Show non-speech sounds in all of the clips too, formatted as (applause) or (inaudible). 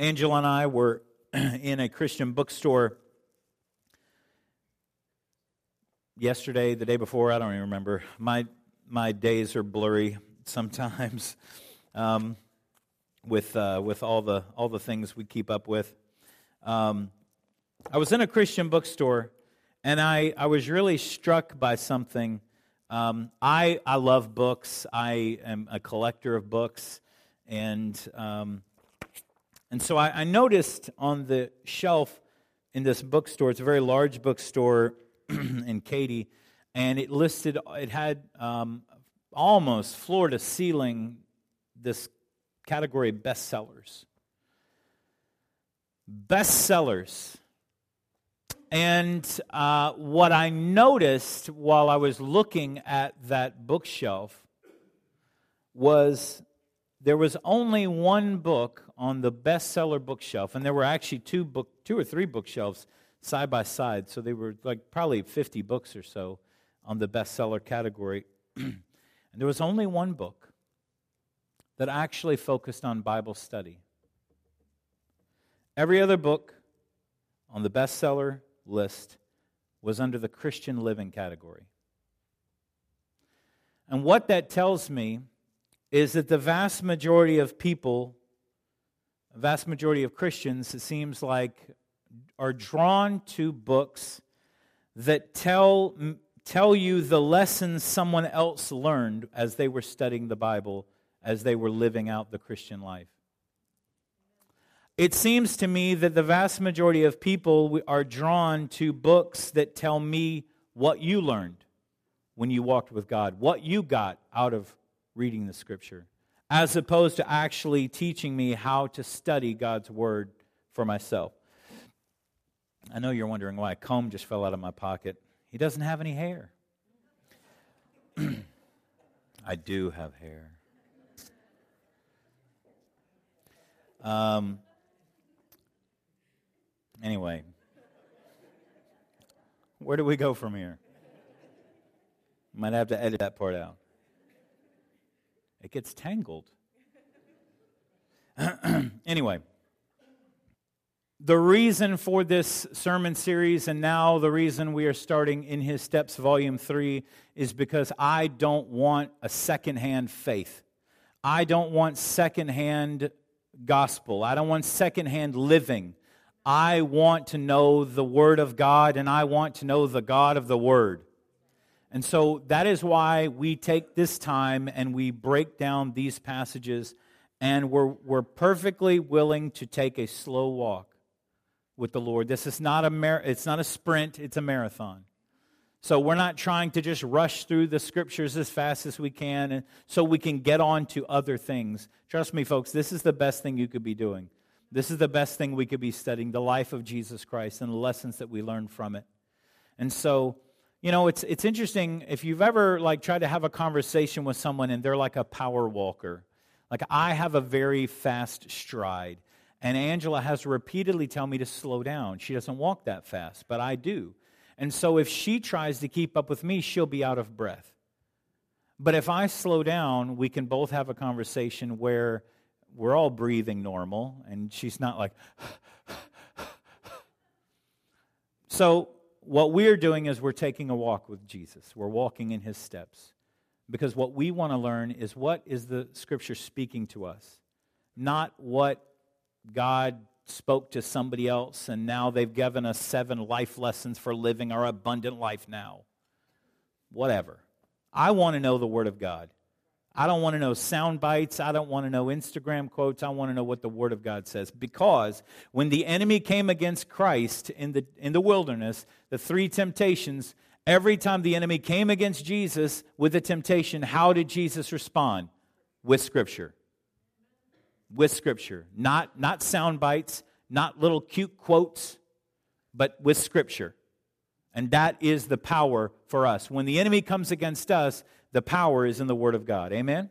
Angela and I were (clears throat) in a Christian bookstore yesterday, the day before, I don't even remember. My, my days are blurry (laughs) sometimes um, with, uh, with all, the, all the things we keep up with. Um, I was in a Christian bookstore and I, I was really struck by something. Um, I, I love books, I am a collector of books. And, um, and so I, I noticed on the shelf in this bookstore, it's a very large bookstore (clears throat) in Katy, and it listed, it had um, almost floor to ceiling this category bestsellers. Bestsellers. And uh, what I noticed while I was looking at that bookshelf was there was only one book on the bestseller bookshelf, and there were actually two book, two or three bookshelves side by side. So they were like probably 50 books or so on the bestseller category. (clears throat) and there was only one book that actually focused on Bible study. Every other book on the bestseller list was under the Christian living category. And what that tells me is that the vast majority of people, a vast majority of Christians, it seems like, are drawn to books that tell, tell you the lessons someone else learned as they were studying the Bible, as they were living out the Christian life. It seems to me that the vast majority of people are drawn to books that tell me what you learned when you walked with God, what you got out of reading the scripture, as opposed to actually teaching me how to study God's word for myself. I know you're wondering why a comb just fell out of my pocket. He doesn't have any hair. (clears throat) I do have hair. Um, anyway, where do we go from here? Might have to edit that part out. It gets tangled. (clears throat) anyway, the reason for this sermon series, and now the reason we are starting in His Steps, Volume 3, is because I don't want a secondhand faith. I don't want secondhand gospel. I don't want secondhand living. I want to know the Word of God, and I want to know the God of the Word. And so that is why we take this time and we break down these passages, and we're, we're perfectly willing to take a slow walk with the Lord. This is not a mar- it's not a sprint, it's a marathon. So we're not trying to just rush through the scriptures as fast as we can and so we can get on to other things. Trust me folks, this is the best thing you could be doing. This is the best thing we could be studying, the life of Jesus Christ and the lessons that we learn from it. And so, you know, it's it's interesting if you've ever like tried to have a conversation with someone and they're like a power walker. Like I have a very fast stride. And Angela has repeatedly tell me to slow down. She doesn't walk that fast, but I do. And so if she tries to keep up with me, she'll be out of breath. But if I slow down, we can both have a conversation where we're all breathing normal and she's not like. (sighs) (sighs) (sighs) so, what we're doing is we're taking a walk with Jesus. We're walking in his steps. Because what we want to learn is what is the scripture speaking to us, not what God spoke to somebody else and now they've given us seven life lessons for living our abundant life now. Whatever. I want to know the Word of God. I don't want to know sound bites. I don't want to know Instagram quotes. I want to know what the Word of God says. Because when the enemy came against Christ in the, in the wilderness, the three temptations, every time the enemy came against Jesus with a temptation, how did Jesus respond? With Scripture with Scripture. Not, not sound bites, not little cute quotes, but with Scripture. And that is the power for us. When the enemy comes against us, the power is in the Word of God. Amen?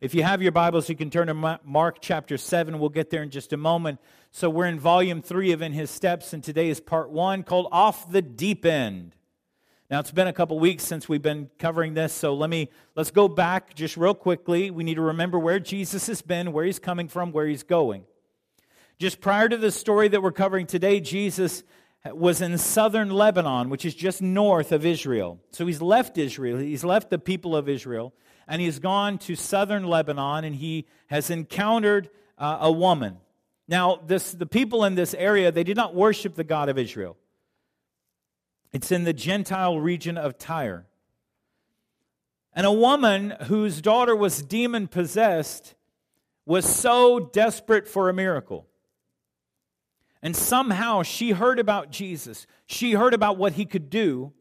If you have your Bibles, you can turn to Mark chapter 7. We'll get there in just a moment. So we're in volume 3 of In His Steps, and today is part 1 called Off the Deep End. Now it's been a couple weeks since we've been covering this, so let me let's go back just real quickly. We need to remember where Jesus has been, where he's coming from, where he's going. Just prior to the story that we're covering today, Jesus was in southern Lebanon, which is just north of Israel. So he's left Israel, he's left the people of Israel, and he's gone to southern Lebanon, and he has encountered uh, a woman. Now, this, the people in this area, they did not worship the God of Israel. It's in the Gentile region of Tyre. And a woman whose daughter was demon possessed was so desperate for a miracle and somehow she heard about Jesus. She heard about what he could do.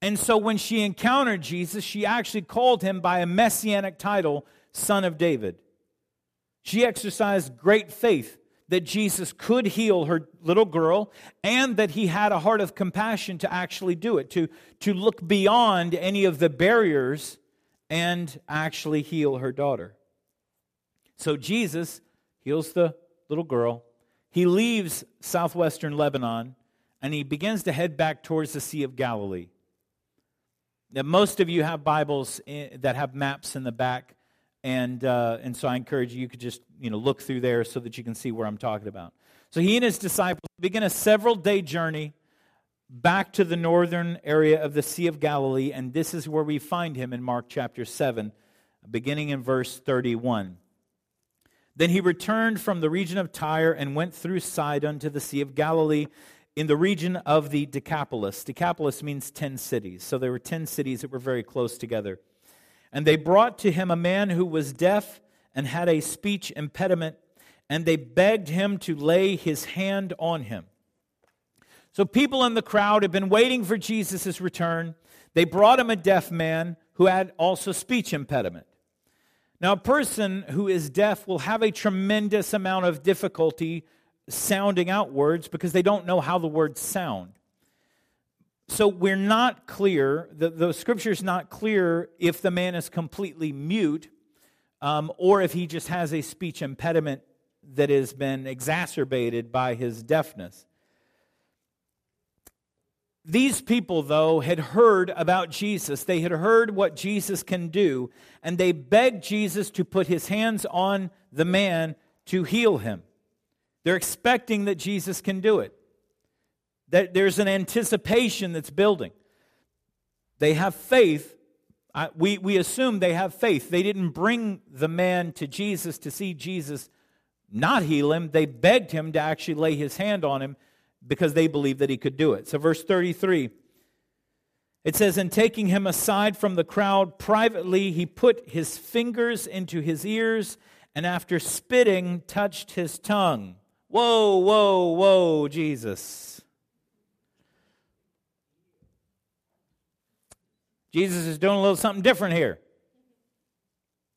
And so when she encountered Jesus, she actually called him by a messianic title, Son of David. She exercised great faith that Jesus could heal her little girl and that he had a heart of compassion to actually do it, to, to look beyond any of the barriers and actually heal her daughter. So Jesus heals the little girl he leaves southwestern Lebanon and he begins to head back towards the Sea of Galilee. Now, most of you have Bibles in, that have maps in the back, and, uh, and so I encourage you, you could just you know, look through there so that you can see where I'm talking about. So he and his disciples begin a several day journey back to the northern area of the Sea of Galilee, and this is where we find him in Mark chapter 7, beginning in verse 31. Then he returned from the region of Tyre and went through Sidon to the Sea of Galilee in the region of the Decapolis. Decapolis means 10 cities. So there were 10 cities that were very close together. And they brought to him a man who was deaf and had a speech impediment, and they begged him to lay his hand on him. So people in the crowd had been waiting for Jesus' return. They brought him a deaf man who had also speech impediment. Now, a person who is deaf will have a tremendous amount of difficulty sounding out words because they don't know how the words sound. So we're not clear, the, the scripture is not clear if the man is completely mute um, or if he just has a speech impediment that has been exacerbated by his deafness. These people, though, had heard about Jesus. They had heard what Jesus can do, and they begged Jesus to put his hands on the man to heal him. They're expecting that Jesus can do it, that there's an anticipation that's building. They have faith. we, we assume they have faith. They didn't bring the man to Jesus to see Jesus not heal him, they begged him to actually lay his hand on him because they believed that he could do it. So, verse 33, it says, And taking him aside from the crowd privately, he put his fingers into his ears, and after spitting, touched his tongue. Whoa, whoa, whoa, Jesus. Jesus is doing a little something different here.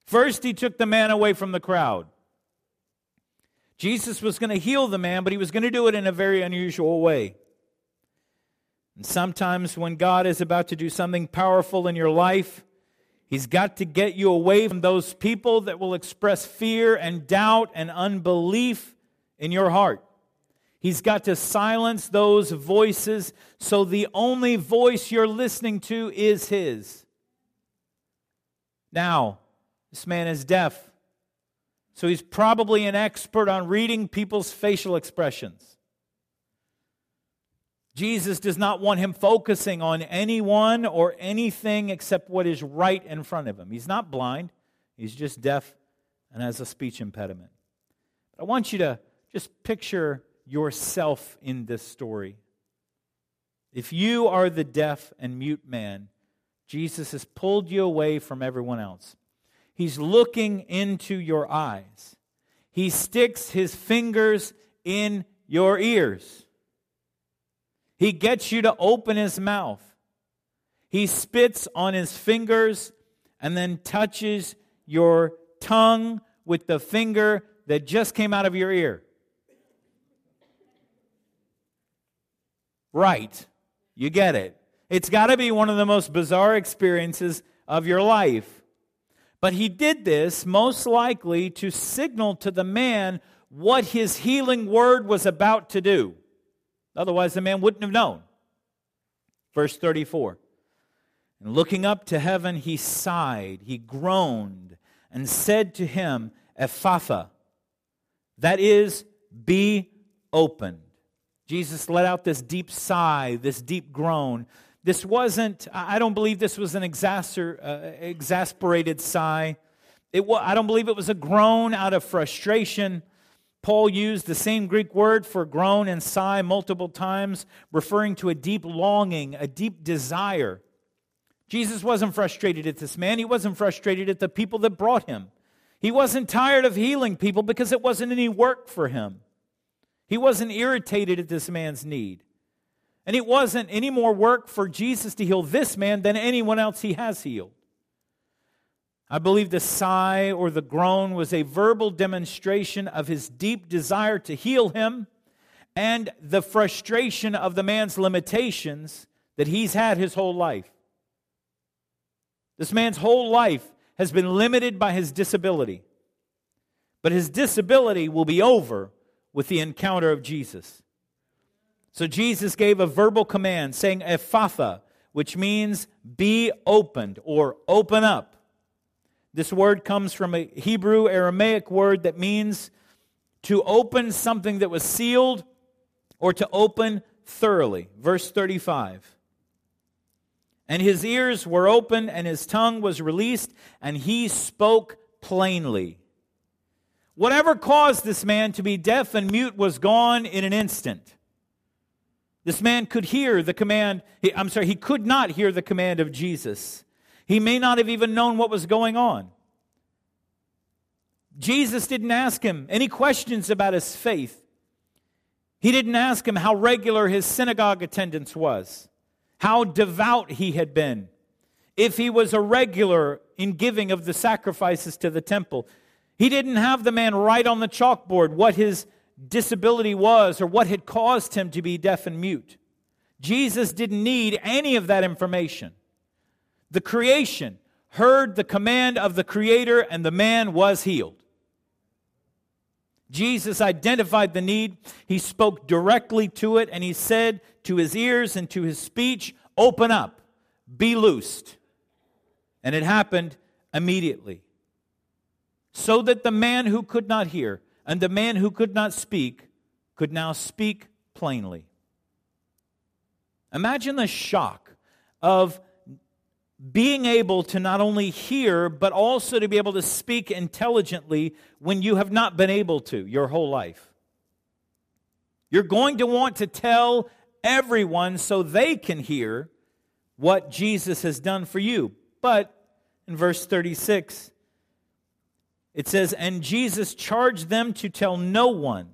First, he took the man away from the crowd. Jesus was going to heal the man, but he was going to do it in a very unusual way. And sometimes when God is about to do something powerful in your life, He's got to get you away from those people that will express fear and doubt and unbelief in your heart. He's got to silence those voices so the only voice you're listening to is His. Now, this man is deaf. So he's probably an expert on reading people's facial expressions. Jesus does not want him focusing on anyone or anything except what is right in front of him. He's not blind, he's just deaf and has a speech impediment. But I want you to just picture yourself in this story. If you are the deaf and mute man, Jesus has pulled you away from everyone else. He's looking into your eyes. He sticks his fingers in your ears. He gets you to open his mouth. He spits on his fingers and then touches your tongue with the finger that just came out of your ear. Right. You get it. It's got to be one of the most bizarre experiences of your life. But he did this most likely to signal to the man what his healing word was about to do. Otherwise, the man wouldn't have known. Verse 34 And looking up to heaven, he sighed, he groaned, and said to him, Ephphatha, that is, Be opened. Jesus let out this deep sigh, this deep groan. This wasn't, I don't believe this was an exasper, uh, exasperated sigh. It I don't believe it was a groan out of frustration. Paul used the same Greek word for groan and sigh multiple times, referring to a deep longing, a deep desire. Jesus wasn't frustrated at this man. He wasn't frustrated at the people that brought him. He wasn't tired of healing people because it wasn't any work for him. He wasn't irritated at this man's need. And it wasn't any more work for Jesus to heal this man than anyone else he has healed. I believe the sigh or the groan was a verbal demonstration of his deep desire to heal him and the frustration of the man's limitations that he's had his whole life. This man's whole life has been limited by his disability. But his disability will be over with the encounter of Jesus. So Jesus gave a verbal command saying, Ephphatha, which means be opened or open up. This word comes from a Hebrew Aramaic word that means to open something that was sealed or to open thoroughly. Verse 35. And his ears were open, and his tongue was released, and he spoke plainly. Whatever caused this man to be deaf and mute was gone in an instant. This man could hear the command, I'm sorry, he could not hear the command of Jesus. He may not have even known what was going on. Jesus didn't ask him any questions about his faith. He didn't ask him how regular his synagogue attendance was how devout he had been, if he was a regular in giving of the sacrifices to the temple. He didn't have the man write on the chalkboard what his disability was or what had caused him to be deaf and mute. Jesus didn't need any of that information. The creation heard the command of the Creator, and the man was healed. Jesus identified the need. He spoke directly to it, and he said to his ears and to his speech, Open up, be loosed. And it happened immediately. So that the man who could not hear and the man who could not speak could now speak plainly. Imagine the shock of being able to not only hear, but also to be able to speak intelligently when you have not been able to your whole life. You're going to want to tell everyone so they can hear what Jesus has done for you. But in verse 36, it says, And Jesus charged them to tell no one.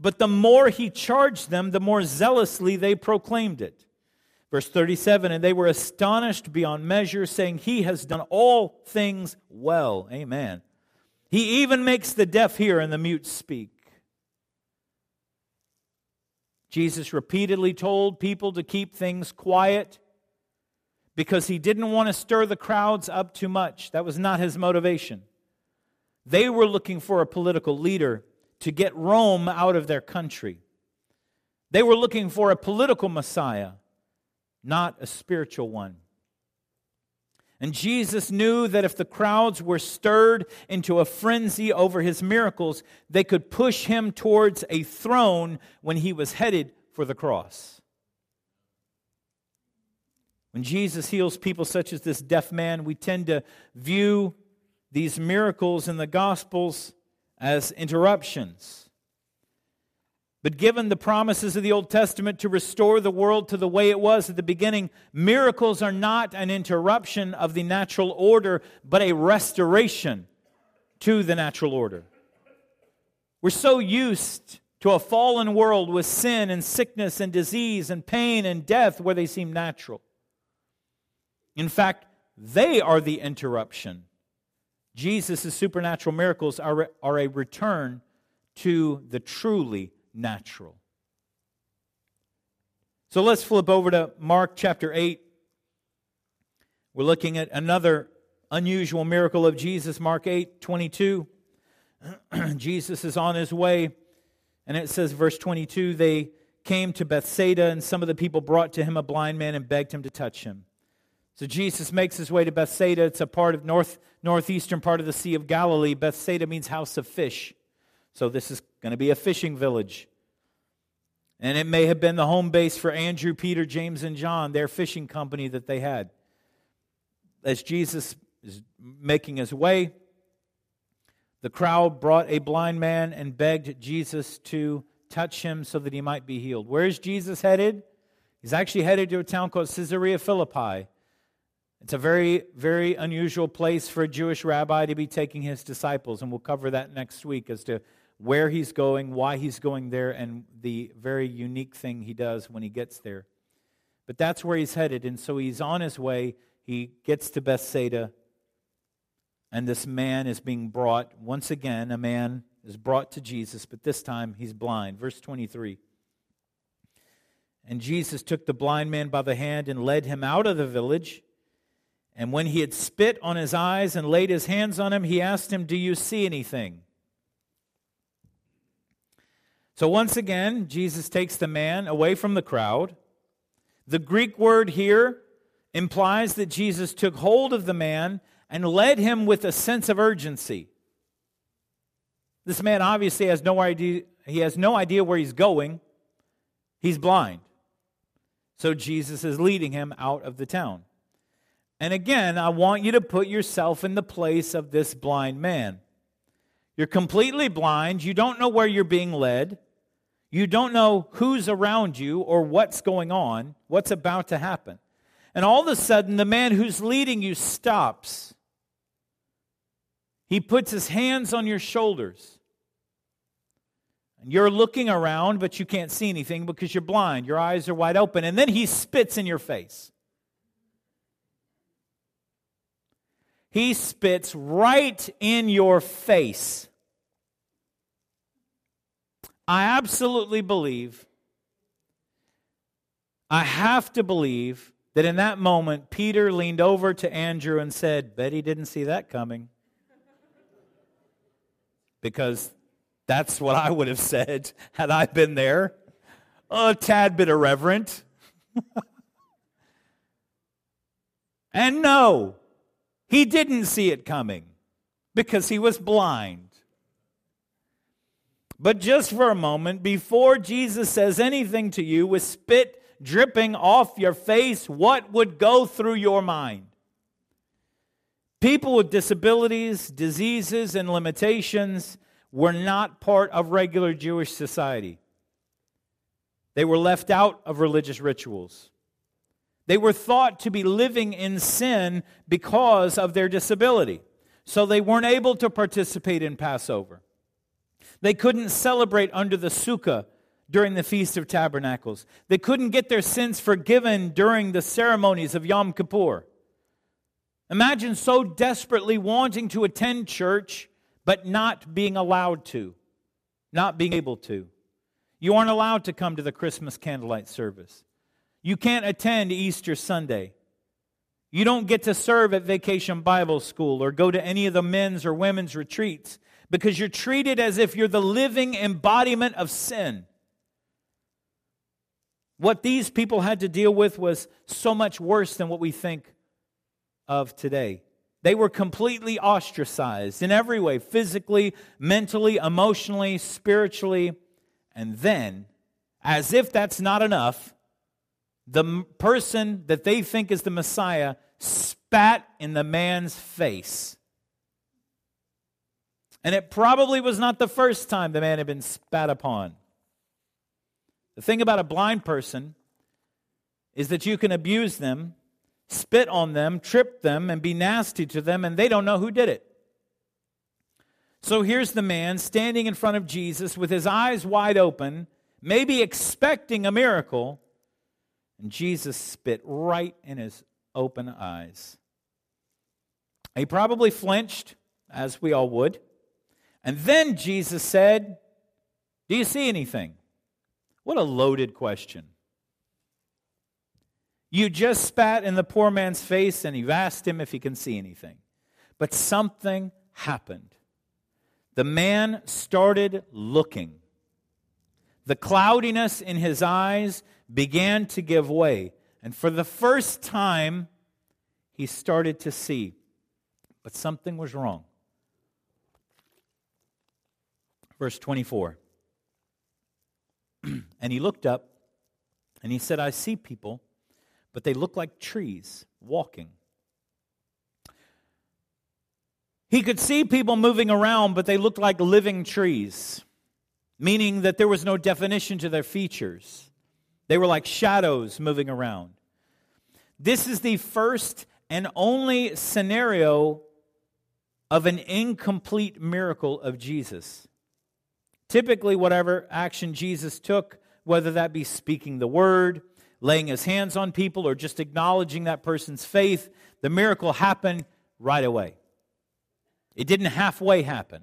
But the more he charged them, the more zealously they proclaimed it. Verse 37 And they were astonished beyond measure, saying, He has done all things well. Amen. He even makes the deaf hear and the mute speak. Jesus repeatedly told people to keep things quiet because he didn't want to stir the crowds up too much. That was not his motivation. They were looking for a political leader to get Rome out of their country. They were looking for a political Messiah not a spiritual one. And Jesus knew that if the crowds were stirred into a frenzy over his miracles, they could push him towards a throne when he was headed for the cross. When Jesus heals people such as this deaf man, we tend to view these miracles in the Gospels as interruptions. But given the promises of the Old Testament to restore the world to the way it was at the beginning, miracles are not an interruption of the natural order, but a restoration to the natural order. We're so used to a fallen world with sin and sickness and disease and pain and death where they seem natural. In fact, they are the interruption. Jesus' supernatural miracles are, are a return to the truly natural. So let's flip over to Mark chapter 8. We're looking at another unusual miracle of Jesus, Mark 8 22. (clears throat) Jesus is on his way, and it says, verse 22 they came to Bethsaida, and some of the people brought to him a blind man and begged him to touch him. So Jesus makes his way to Bethsaida. It's a part of north northeastern part of the Sea of Galilee. Bethsaida means house of fish. So this is going to be a fishing village. And it may have been the home base for Andrew, Peter, James, and John, their fishing company that they had. As Jesus is making his way, the crowd brought a blind man and begged Jesus to touch him so that he might be healed. Where is Jesus headed? He's actually headed to a town called Caesarea Philippi. It's a very, very unusual place for a Jewish rabbi to be taking his disciples, and we'll cover that next week as to where he's going, why he's going there, and the very unique thing he does when he gets there. But that's where he's headed, and so he's on his way. He gets to Bethsaida, and this man is being brought. Once again, a man is brought to Jesus, but this time he's blind. Verse 23. And Jesus took the blind man by the hand and led him out of the village. And when he had spit on his eyes and laid his hands on him, he asked him, Do you see anything? So once again, Jesus takes the man away from the crowd. The Greek word here implies that Jesus took hold of the man and led him with a sense of urgency. This man obviously has no idea he has no idea where he's going. He's blind. So Jesus is leading him out of the town. And again, I want you to put yourself in the place of this blind man. You're completely blind. You don't know where you're being led. You don't know who's around you or what's going on, what's about to happen. And all of a sudden, the man who's leading you stops. He puts his hands on your shoulders. And you're looking around, but you can't see anything because you're blind. Your eyes are wide open. And then he spits in your face. He spits right in your face. I absolutely believe, I have to believe that in that moment, Peter leaned over to Andrew and said, Bet he didn't see that coming. Because that's what I would have said had I been there. A tad bit irreverent. (laughs) and no, he didn't see it coming because he was blind. But just for a moment, before Jesus says anything to you with spit dripping off your face, what would go through your mind? People with disabilities, diseases, and limitations were not part of regular Jewish society. They were left out of religious rituals. They were thought to be living in sin because of their disability. So they weren't able to participate in Passover. They couldn't celebrate under the sukkah during the Feast of Tabernacles. They couldn't get their sins forgiven during the ceremonies of Yom Kippur. Imagine so desperately wanting to attend church, but not being allowed to, not being able to. You aren't allowed to come to the Christmas candlelight service. You can't attend Easter Sunday. You don't get to serve at Vacation Bible School or go to any of the men's or women's retreats because you're treated as if you're the living embodiment of sin. What these people had to deal with was so much worse than what we think of today. They were completely ostracized in every way physically, mentally, emotionally, spiritually. And then, as if that's not enough, the person that they think is the Messiah spat in the man's face. And it probably was not the first time the man had been spat upon. The thing about a blind person is that you can abuse them, spit on them, trip them, and be nasty to them, and they don't know who did it. So here's the man standing in front of Jesus with his eyes wide open, maybe expecting a miracle, and Jesus spit right in his open eyes. He probably flinched, as we all would. And then Jesus said, Do you see anything? What a loaded question. You just spat in the poor man's face and you've asked him if he can see anything. But something happened. The man started looking. The cloudiness in his eyes began to give way. And for the first time, he started to see. But something was wrong. Verse 24. (clears throat) and he looked up and he said, I see people, but they look like trees walking. He could see people moving around, but they looked like living trees, meaning that there was no definition to their features. They were like shadows moving around. This is the first and only scenario of an incomplete miracle of Jesus. Typically, whatever action Jesus took, whether that be speaking the word, laying his hands on people, or just acknowledging that person's faith, the miracle happened right away. It didn't halfway happen.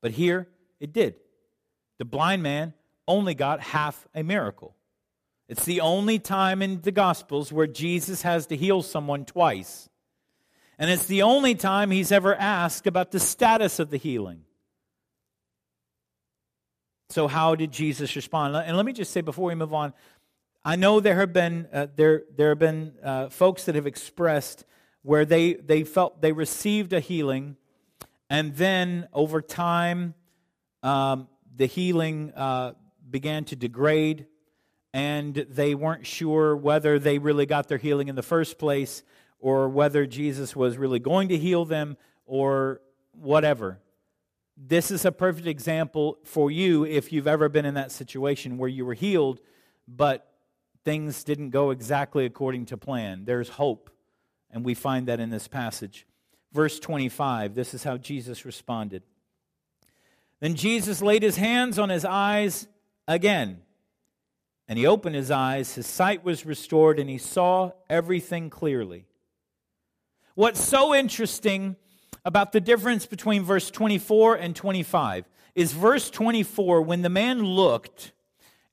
But here, it did. The blind man only got half a miracle. It's the only time in the Gospels where Jesus has to heal someone twice. And it's the only time he's ever asked about the status of the healing. So, how did Jesus respond? And let me just say before we move on, I know there have been uh, there there have been uh, folks that have expressed where they they felt they received a healing, and then over time, um, the healing uh, began to degrade, and they weren't sure whether they really got their healing in the first place or whether Jesus was really going to heal them or whatever. This is a perfect example for you if you've ever been in that situation where you were healed, but things didn't go exactly according to plan. There's hope, and we find that in this passage. Verse 25, this is how Jesus responded. Then Jesus laid his hands on his eyes again. And he opened his eyes, his sight was restored, and he saw everything clearly. What's so interesting about the difference between verse 24 and 25 is verse 24, when the man looked,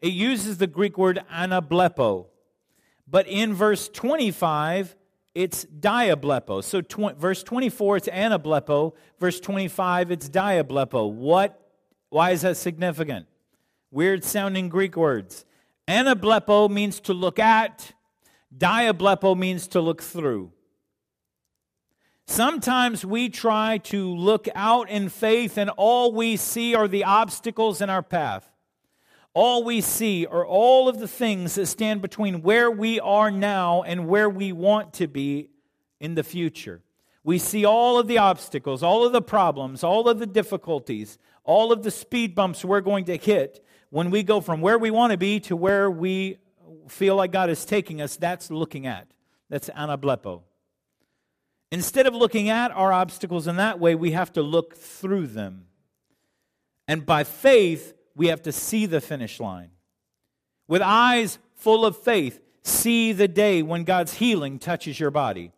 it uses the Greek word anablepo. But in verse 25, it's diablepo. So tw- verse 24, it's anablepo. Verse 25, it's diablepo. What? Why is that significant? Weird sounding Greek words. Anablepo means to look at, diablepo means to look through. Sometimes we try to look out in faith, and all we see are the obstacles in our path. All we see are all of the things that stand between where we are now and where we want to be in the future. We see all of the obstacles, all of the problems, all of the difficulties, all of the speed bumps we're going to hit when we go from where we want to be to where we feel like God is taking us, that's looking at. That's anablepo. Instead of looking at our obstacles in that way, we have to look through them. And by faith, we have to see the finish line. With eyes full of faith, see the day when God's healing touches your body.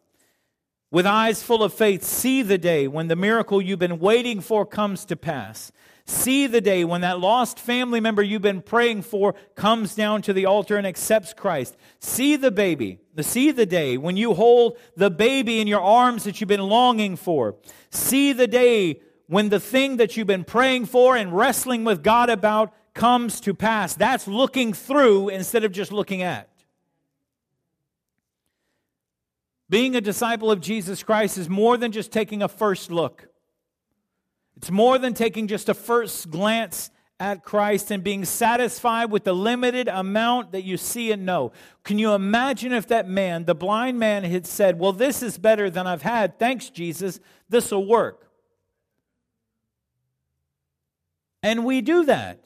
With eyes full of faith, see the day when the miracle you've been waiting for comes to pass. See the day when that lost family member you've been praying for comes down to the altar and accepts Christ. See the baby. See the day when you hold the baby in your arms that you've been longing for. See the day when the thing that you've been praying for and wrestling with God about comes to pass. That's looking through instead of just looking at. Being a disciple of Jesus Christ is more than just taking a first look. It's more than taking just a first glance at Christ and being satisfied with the limited amount that you see and know. Can you imagine if that man, the blind man, had said, Well, this is better than I've had. Thanks, Jesus. This will work. And we do that.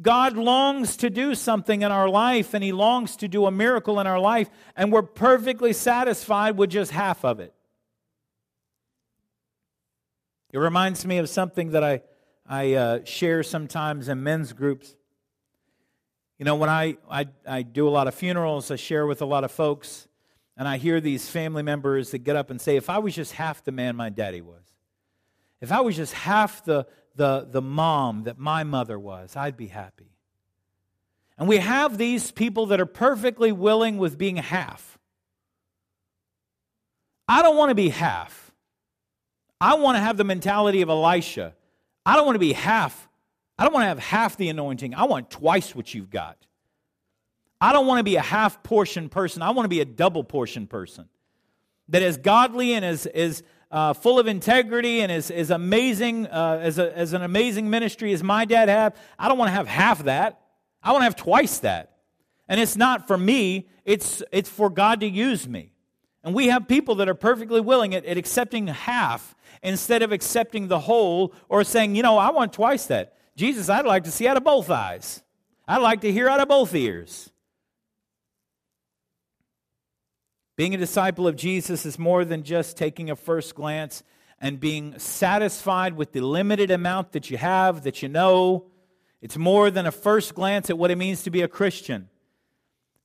God longs to do something in our life, and He longs to do a miracle in our life, and we're perfectly satisfied with just half of it. It reminds me of something that I, I uh, share sometimes in men's groups. You know, when I, I, I do a lot of funerals, I share with a lot of folks, and I hear these family members that get up and say, If I was just half the man my daddy was, if I was just half the, the, the mom that my mother was, I'd be happy. And we have these people that are perfectly willing with being half. I don't want to be half. I want to have the mentality of Elisha. I don't want to be half. I don't want to have half the anointing. I want twice what you've got. I don't want to be a half portion person. I want to be a double portion person. that is godly and is, as uh, full of integrity and is, as amazing uh, as, a, as an amazing ministry as my dad had. I don't want to have half that. I want to have twice that. And it's not for me, it's, it's for God to use me. And we have people that are perfectly willing at, at accepting half instead of accepting the whole or saying, you know, I want twice that. Jesus, I'd like to see out of both eyes. I'd like to hear out of both ears. Being a disciple of Jesus is more than just taking a first glance and being satisfied with the limited amount that you have, that you know. It's more than a first glance at what it means to be a Christian.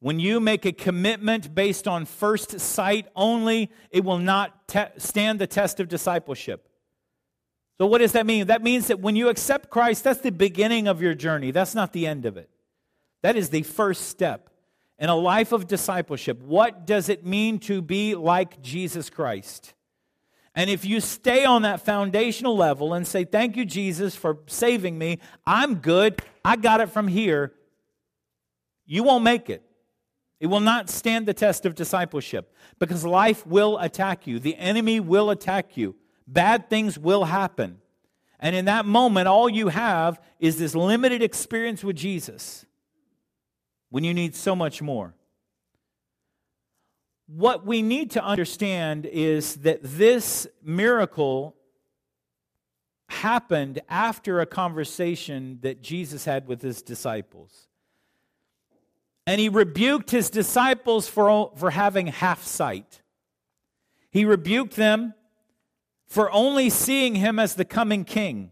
When you make a commitment based on first sight only, it will not te- stand the test of discipleship. So, what does that mean? That means that when you accept Christ, that's the beginning of your journey. That's not the end of it. That is the first step in a life of discipleship, what does it mean to be like Jesus Christ? And if you stay on that foundational level and say, Thank you, Jesus, for saving me, I'm good, I got it from here, you won't make it. It will not stand the test of discipleship because life will attack you. The enemy will attack you. Bad things will happen. And in that moment, all you have is this limited experience with Jesus when you need so much more. What we need to understand is that this miracle happened after a conversation that Jesus had with his disciples. And he rebuked his disciples for, for having half sight. He rebuked them for only seeing him as the coming king.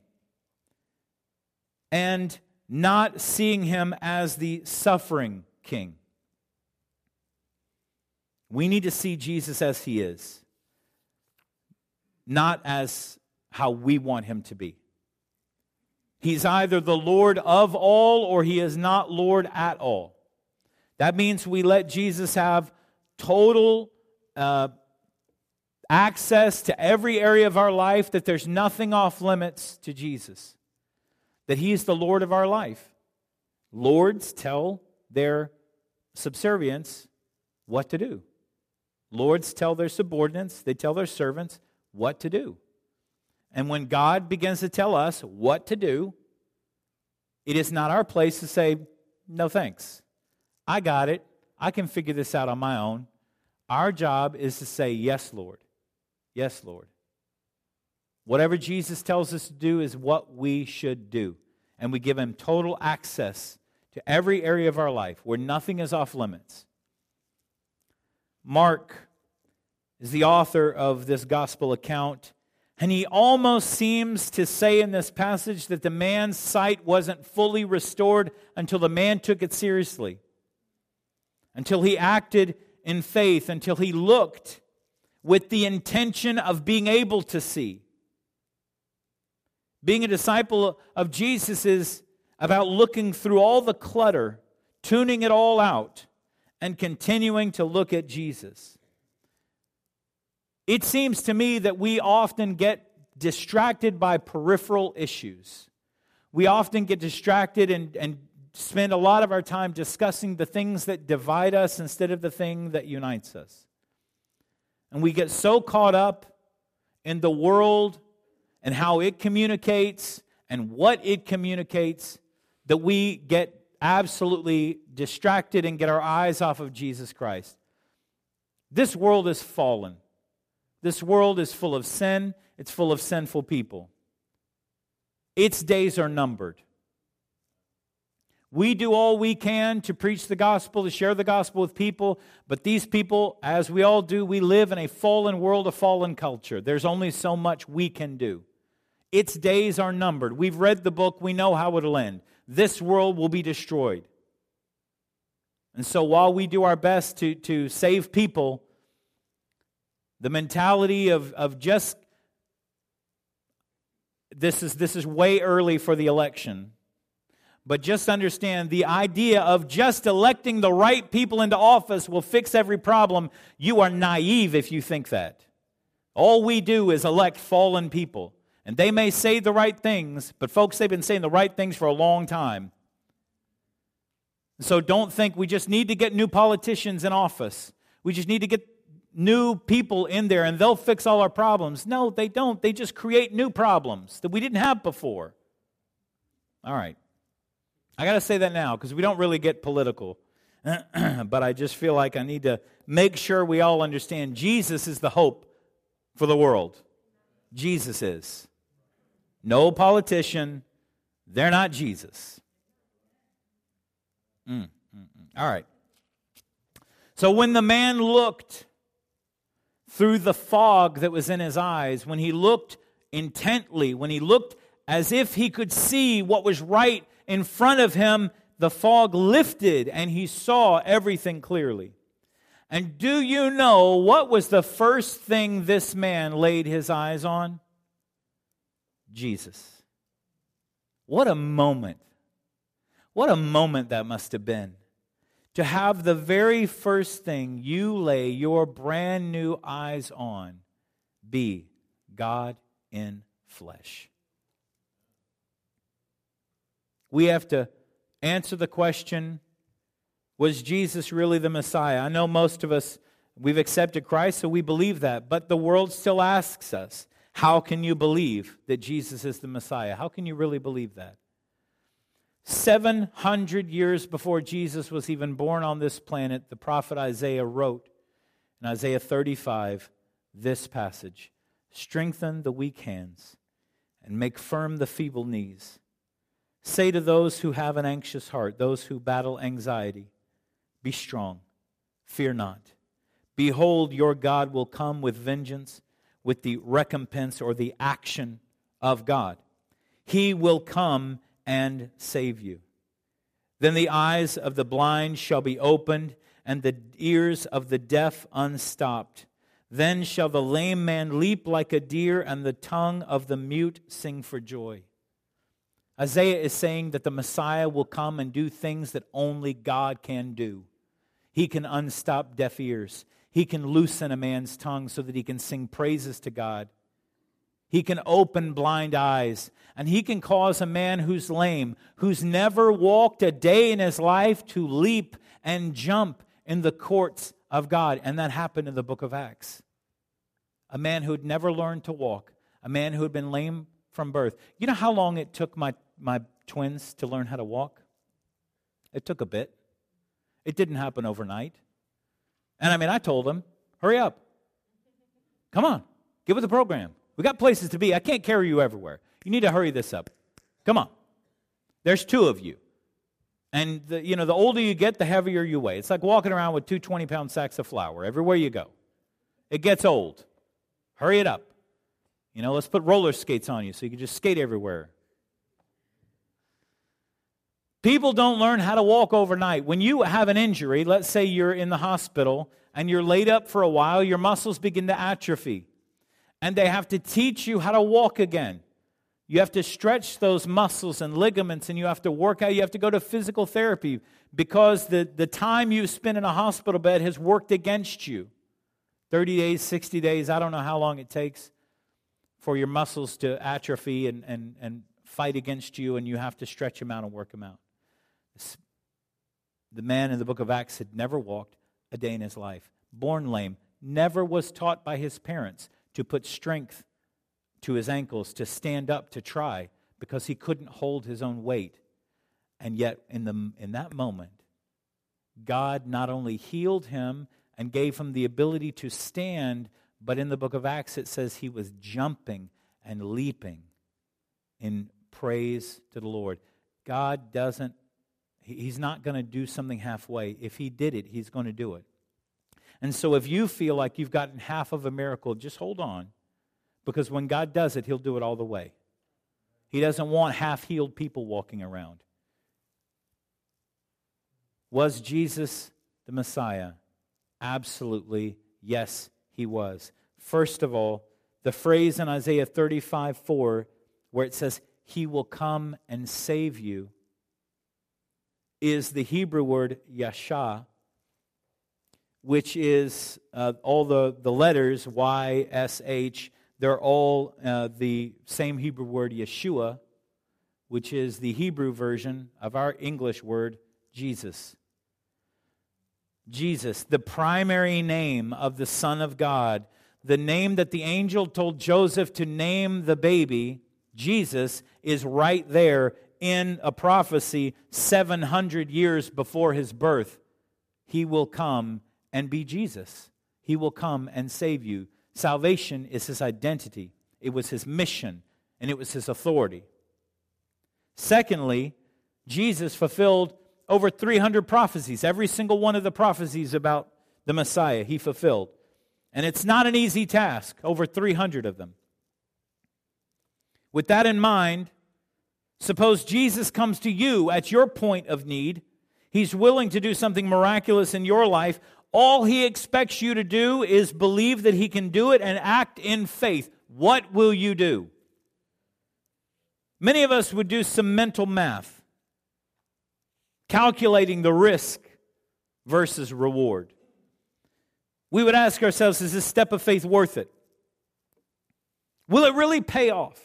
And not seeing him as the suffering king. We need to see Jesus as he is, not as how we want him to be. He's either the Lord of all or he is not Lord at all. That means we let Jesus have total uh, access to every area of our life, that there's nothing off limits to Jesus that He is the Lord of our life. Lords tell their subservients what to do. Lords tell their subordinates, they tell their servants what to do. And when God begins to tell us what to do, it is not our place to say, no thanks. I got it. I can figure this out on my own. Our job is to say, yes, Lord. Yes, Lord. Whatever Jesus tells us to do is what we should do. And we give him total access to every area of our life where nothing is off limits. Mark is the author of this gospel account, and he almost seems to say in this passage that the man's sight wasn't fully restored until the man took it seriously, until he acted in faith, until he looked with the intention of being able to see. Being a disciple of Jesus is about looking through all the clutter, tuning it all out, and continuing to look at Jesus. It seems to me that we often get distracted by peripheral issues. We often get distracted and, and spend a lot of our time discussing the things that divide us instead of the thing that unites us. And we get so caught up in the world and how it communicates and what it communicates that we get absolutely distracted and get our eyes off of Jesus Christ. This world is fallen. This world is full of sin, it's full of sinful people. Its days are numbered. We do all we can to preach the gospel, to share the gospel with people, but these people, as we all do, we live in a fallen world, a fallen culture. There's only so much we can do. Its days are numbered. We've read the book, we know how it'll end. This world will be destroyed. And so while we do our best to, to save people, the mentality of, of just this is this is way early for the election. But just understand the idea of just electing the right people into office will fix every problem. You are naive if you think that. All we do is elect fallen people. And they may say the right things, but folks, they've been saying the right things for a long time. So don't think we just need to get new politicians in office. We just need to get new people in there and they'll fix all our problems. No, they don't. They just create new problems that we didn't have before. All right. I got to say that now because we don't really get political. (clears throat) but I just feel like I need to make sure we all understand Jesus is the hope for the world. Jesus is. No politician, they're not Jesus. Mm, mm, mm. All right. So when the man looked through the fog that was in his eyes, when he looked intently, when he looked as if he could see what was right in front of him, the fog lifted and he saw everything clearly. And do you know what was the first thing this man laid his eyes on? Jesus. What a moment. What a moment that must have been. To have the very first thing you lay your brand new eyes on be God in flesh. We have to answer the question was Jesus really the Messiah? I know most of us, we've accepted Christ, so we believe that. But the world still asks us, how can you believe that Jesus is the Messiah? How can you really believe that? 700 years before Jesus was even born on this planet, the prophet Isaiah wrote in Isaiah 35 this passage Strengthen the weak hands and make firm the feeble knees. Say to those who have an anxious heart, those who battle anxiety, be strong, fear not. Behold, your God will come with vengeance, with the recompense or the action of God. He will come and save you. Then the eyes of the blind shall be opened, and the ears of the deaf unstopped. Then shall the lame man leap like a deer, and the tongue of the mute sing for joy. Isaiah is saying that the Messiah will come and do things that only God can do. He can unstop deaf ears. He can loosen a man's tongue so that he can sing praises to God. He can open blind eyes, and he can cause a man who's lame, who's never walked a day in his life, to leap and jump in the courts of God. And that happened in the book of Acts. A man who had never learned to walk, a man who had been lame from birth. You know how long it took my, my twins to learn how to walk? It took a bit. It didn't happen overnight. And I mean, I told them, hurry up. Come on, get with the program. We got places to be. I can't carry you everywhere. You need to hurry this up. Come on. There's two of you. And the, you know, the older you get, the heavier you weigh. It's like walking around with two 20 pound sacks of flour everywhere you go. It gets old. Hurry it up. You know, let's put roller skates on you so you can just skate everywhere. People don't learn how to walk overnight. When you have an injury, let's say you're in the hospital and you're laid up for a while, your muscles begin to atrophy and they have to teach you how to walk again. You have to stretch those muscles and ligaments, and you have to work out. You have to go to physical therapy because the, the time you spend in a hospital bed has worked against you 30 days, 60 days, I don't know how long it takes for your muscles to atrophy and, and, and fight against you, and you have to stretch them out and work them out. The man in the book of Acts had never walked a day in his life, born lame, never was taught by his parents to put strength to his ankles, to stand up, to try, because he couldn't hold his own weight. And yet, in, the, in that moment, God not only healed him and gave him the ability to stand, but in the book of Acts it says he was jumping and leaping in praise to the Lord. God doesn't, he's not going to do something halfway. If he did it, he's going to do it. And so if you feel like you've gotten half of a miracle, just hold on. Because when God does it, He'll do it all the way. He doesn't want half healed people walking around. Was Jesus the Messiah? Absolutely, yes, he was. First of all, the phrase in Isaiah 35 4, where it says, He will come and save you, is the Hebrew word yasha, which is uh, all the, the letters Y, S, H, they're all uh, the same Hebrew word Yeshua, which is the Hebrew version of our English word Jesus. Jesus, the primary name of the Son of God, the name that the angel told Joseph to name the baby, Jesus, is right there in a prophecy 700 years before his birth. He will come and be Jesus. He will come and save you. Salvation is his identity, it was his mission, and it was his authority. Secondly, Jesus fulfilled over 300 prophecies. Every single one of the prophecies about the Messiah he fulfilled. And it's not an easy task, over 300 of them. With that in mind, suppose Jesus comes to you at your point of need. He's willing to do something miraculous in your life. All he expects you to do is believe that he can do it and act in faith. What will you do? Many of us would do some mental math calculating the risk versus reward. We would ask ourselves is this step of faith worth it? Will it really pay off?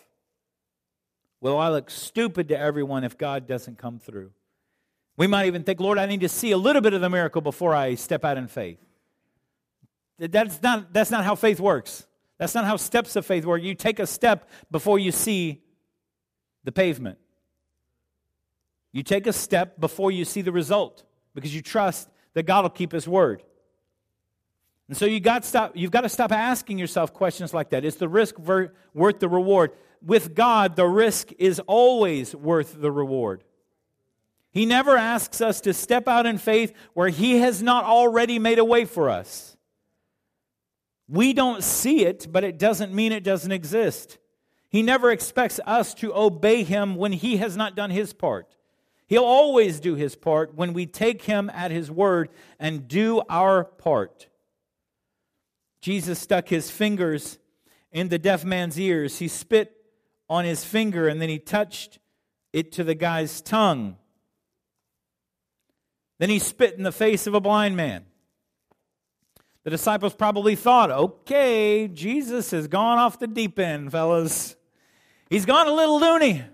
Will I look stupid to everyone if God doesn't come through? We might even think, Lord, I need to see a little bit of the miracle before I step out in faith. That's not, that's not how faith works. That's not how steps of faith work. You take a step before you see the pavement. You take a step before you see the result because you trust that God will keep his word. And so you got stop, you've got to stop asking yourself questions like that. Is the risk ver- worth the reward? With God, the risk is always worth the reward. He never asks us to step out in faith where He has not already made a way for us. We don't see it, but it doesn't mean it doesn't exist. He never expects us to obey Him when He has not done His part. He'll always do his part when we take him at his word and do our part. Jesus stuck his fingers in the deaf man's ears. He spit on his finger and then he touched it to the guy's tongue. Then he spit in the face of a blind man. The disciples probably thought, okay, Jesus has gone off the deep end, fellas. He's gone a little loony.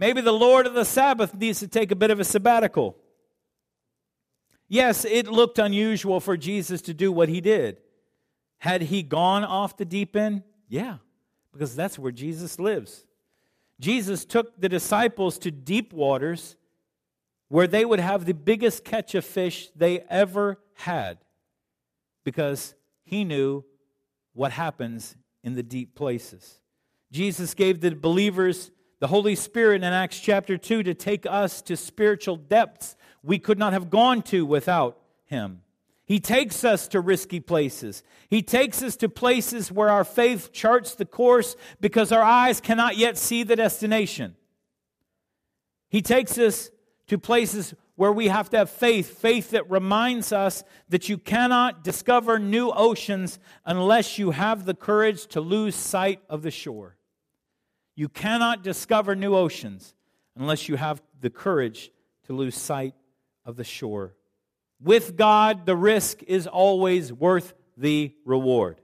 Maybe the Lord of the Sabbath needs to take a bit of a sabbatical. Yes, it looked unusual for Jesus to do what he did. Had he gone off the deep end? Yeah, because that's where Jesus lives. Jesus took the disciples to deep waters where they would have the biggest catch of fish they ever had because he knew what happens in the deep places. Jesus gave the believers the Holy Spirit in Acts chapter 2 to take us to spiritual depths we could not have gone to without Him. He takes us to risky places. He takes us to places where our faith charts the course because our eyes cannot yet see the destination. He takes us to places where we have to have faith, faith that reminds us that you cannot discover new oceans unless you have the courage to lose sight of the shore. You cannot discover new oceans unless you have the courage to lose sight of the shore. With God, the risk is always worth the reward.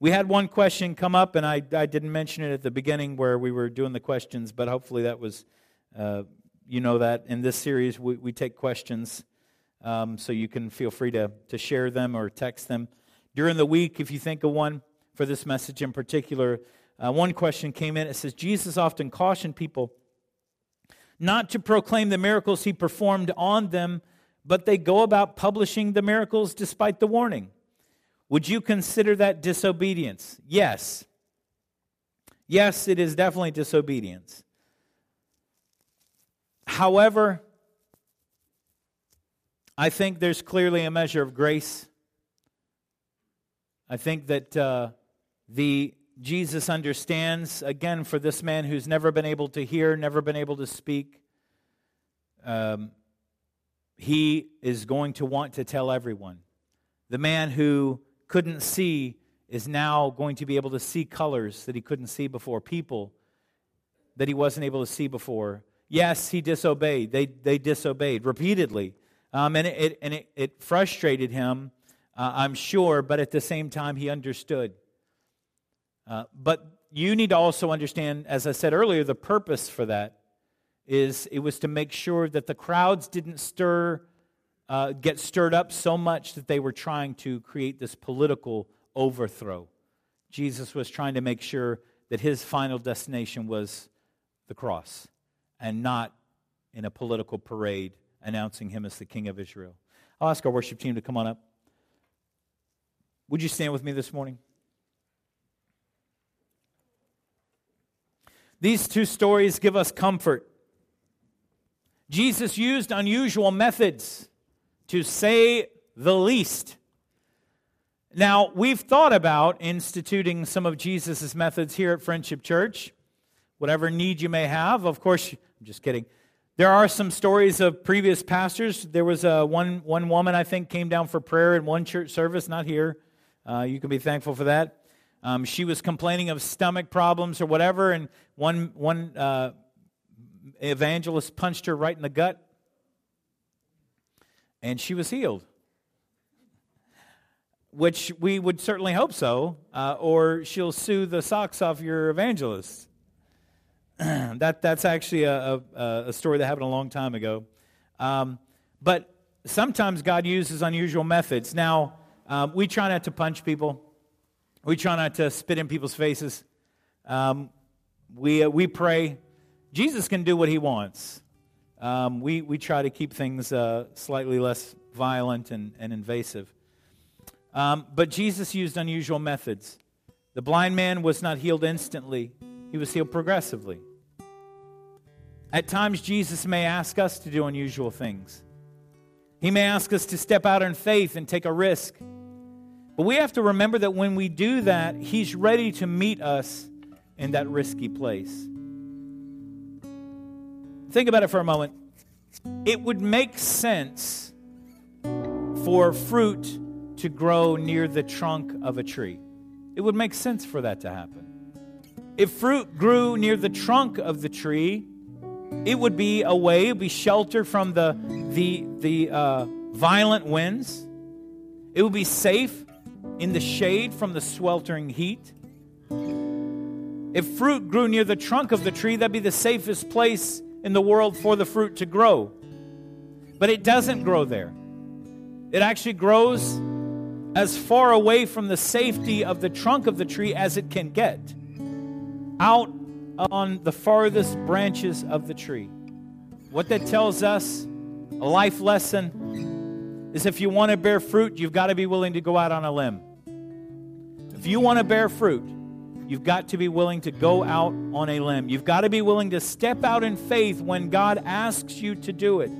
We had one question come up, and I, I didn't mention it at the beginning where we were doing the questions, but hopefully that was, uh, you know, that in this series we, we take questions, um, so you can feel free to, to share them or text them. During the week, if you think of one for this message in particular, uh, one question came in. It says Jesus often cautioned people not to proclaim the miracles he performed on them, but they go about publishing the miracles despite the warning. Would you consider that disobedience? Yes. Yes, it is definitely disobedience. However, I think there's clearly a measure of grace. I think that uh, the Jesus understands, again, for this man who's never been able to hear, never been able to speak, um, he is going to want to tell everyone. The man who couldn't see is now going to be able to see colors that he couldn't see before, people that he wasn't able to see before. Yes, he disobeyed. They, they disobeyed repeatedly. Um, and it, and it, it frustrated him, uh, I'm sure, but at the same time, he understood. Uh, but you need to also understand, as I said earlier, the purpose for that is it was to make sure that the crowds didn't stir uh, get stirred up so much that they were trying to create this political overthrow. Jesus was trying to make sure that his final destination was the cross and not in a political parade announcing him as the King of Israel. I'll ask our worship team to come on up. Would you stand with me this morning? These two stories give us comfort. Jesus used unusual methods to say the least. Now, we've thought about instituting some of Jesus' methods here at Friendship Church. Whatever need you may have, of course, I'm just kidding. There are some stories of previous pastors. There was a one, one woman, I think, came down for prayer in one church service, not here. Uh, you can be thankful for that. Um, she was complaining of stomach problems or whatever, and one, one uh, evangelist punched her right in the gut, and she was healed. Which we would certainly hope so, uh, or she'll sue the socks off your evangelist. (clears throat) that, that's actually a, a, a, story that happened a long time ago. Um, but sometimes God uses unusual methods. Now, um, we try not to punch people. We try not to spit in people's faces. Um, we, uh, we pray. Jesus can do what he wants. Um, we, we try to keep things uh, slightly less violent and, and invasive. Um, but Jesus used unusual methods. The blind man was not healed instantly, he was healed progressively. At times, Jesus may ask us to do unusual things. He may ask us to step out in faith and take a risk. But we have to remember that when we do that, He's ready to meet us in that risky place. Think about it for a moment. It would make sense for fruit to grow near the trunk of a tree. It would make sense for that to happen. If fruit grew near the trunk of the tree, it would be it would be sheltered from the, the, the uh, violent winds. It would be safe in the shade from the sweltering heat. If fruit grew near the trunk of the tree, that'd be the safest place in the world for the fruit to grow. But it doesn't grow there. It actually grows as far away from the safety of the trunk of the tree as it can get, out on the farthest branches of the tree. What that tells us, a life lesson, is if you want to bear fruit, you've got to be willing to go out on a limb. You want to bear fruit, you've got to be willing to go out on a limb. You've got to be willing to step out in faith when God asks you to do it.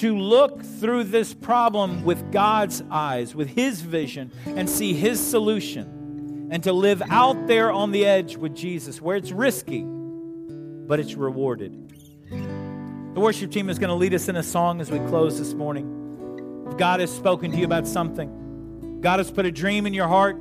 To look through this problem with God's eyes, with His vision, and see His solution. And to live out there on the edge with Jesus, where it's risky, but it's rewarded. The worship team is going to lead us in a song as we close this morning. If God has spoken to you about something, God has put a dream in your heart,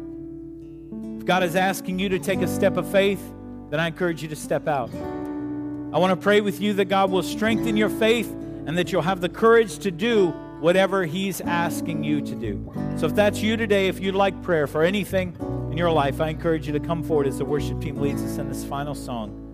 God is asking you to take a step of faith, then I encourage you to step out. I want to pray with you that God will strengthen your faith and that you'll have the courage to do whatever He's asking you to do. So if that's you today, if you'd like prayer for anything in your life, I encourage you to come forward as the worship team leads us in this final song.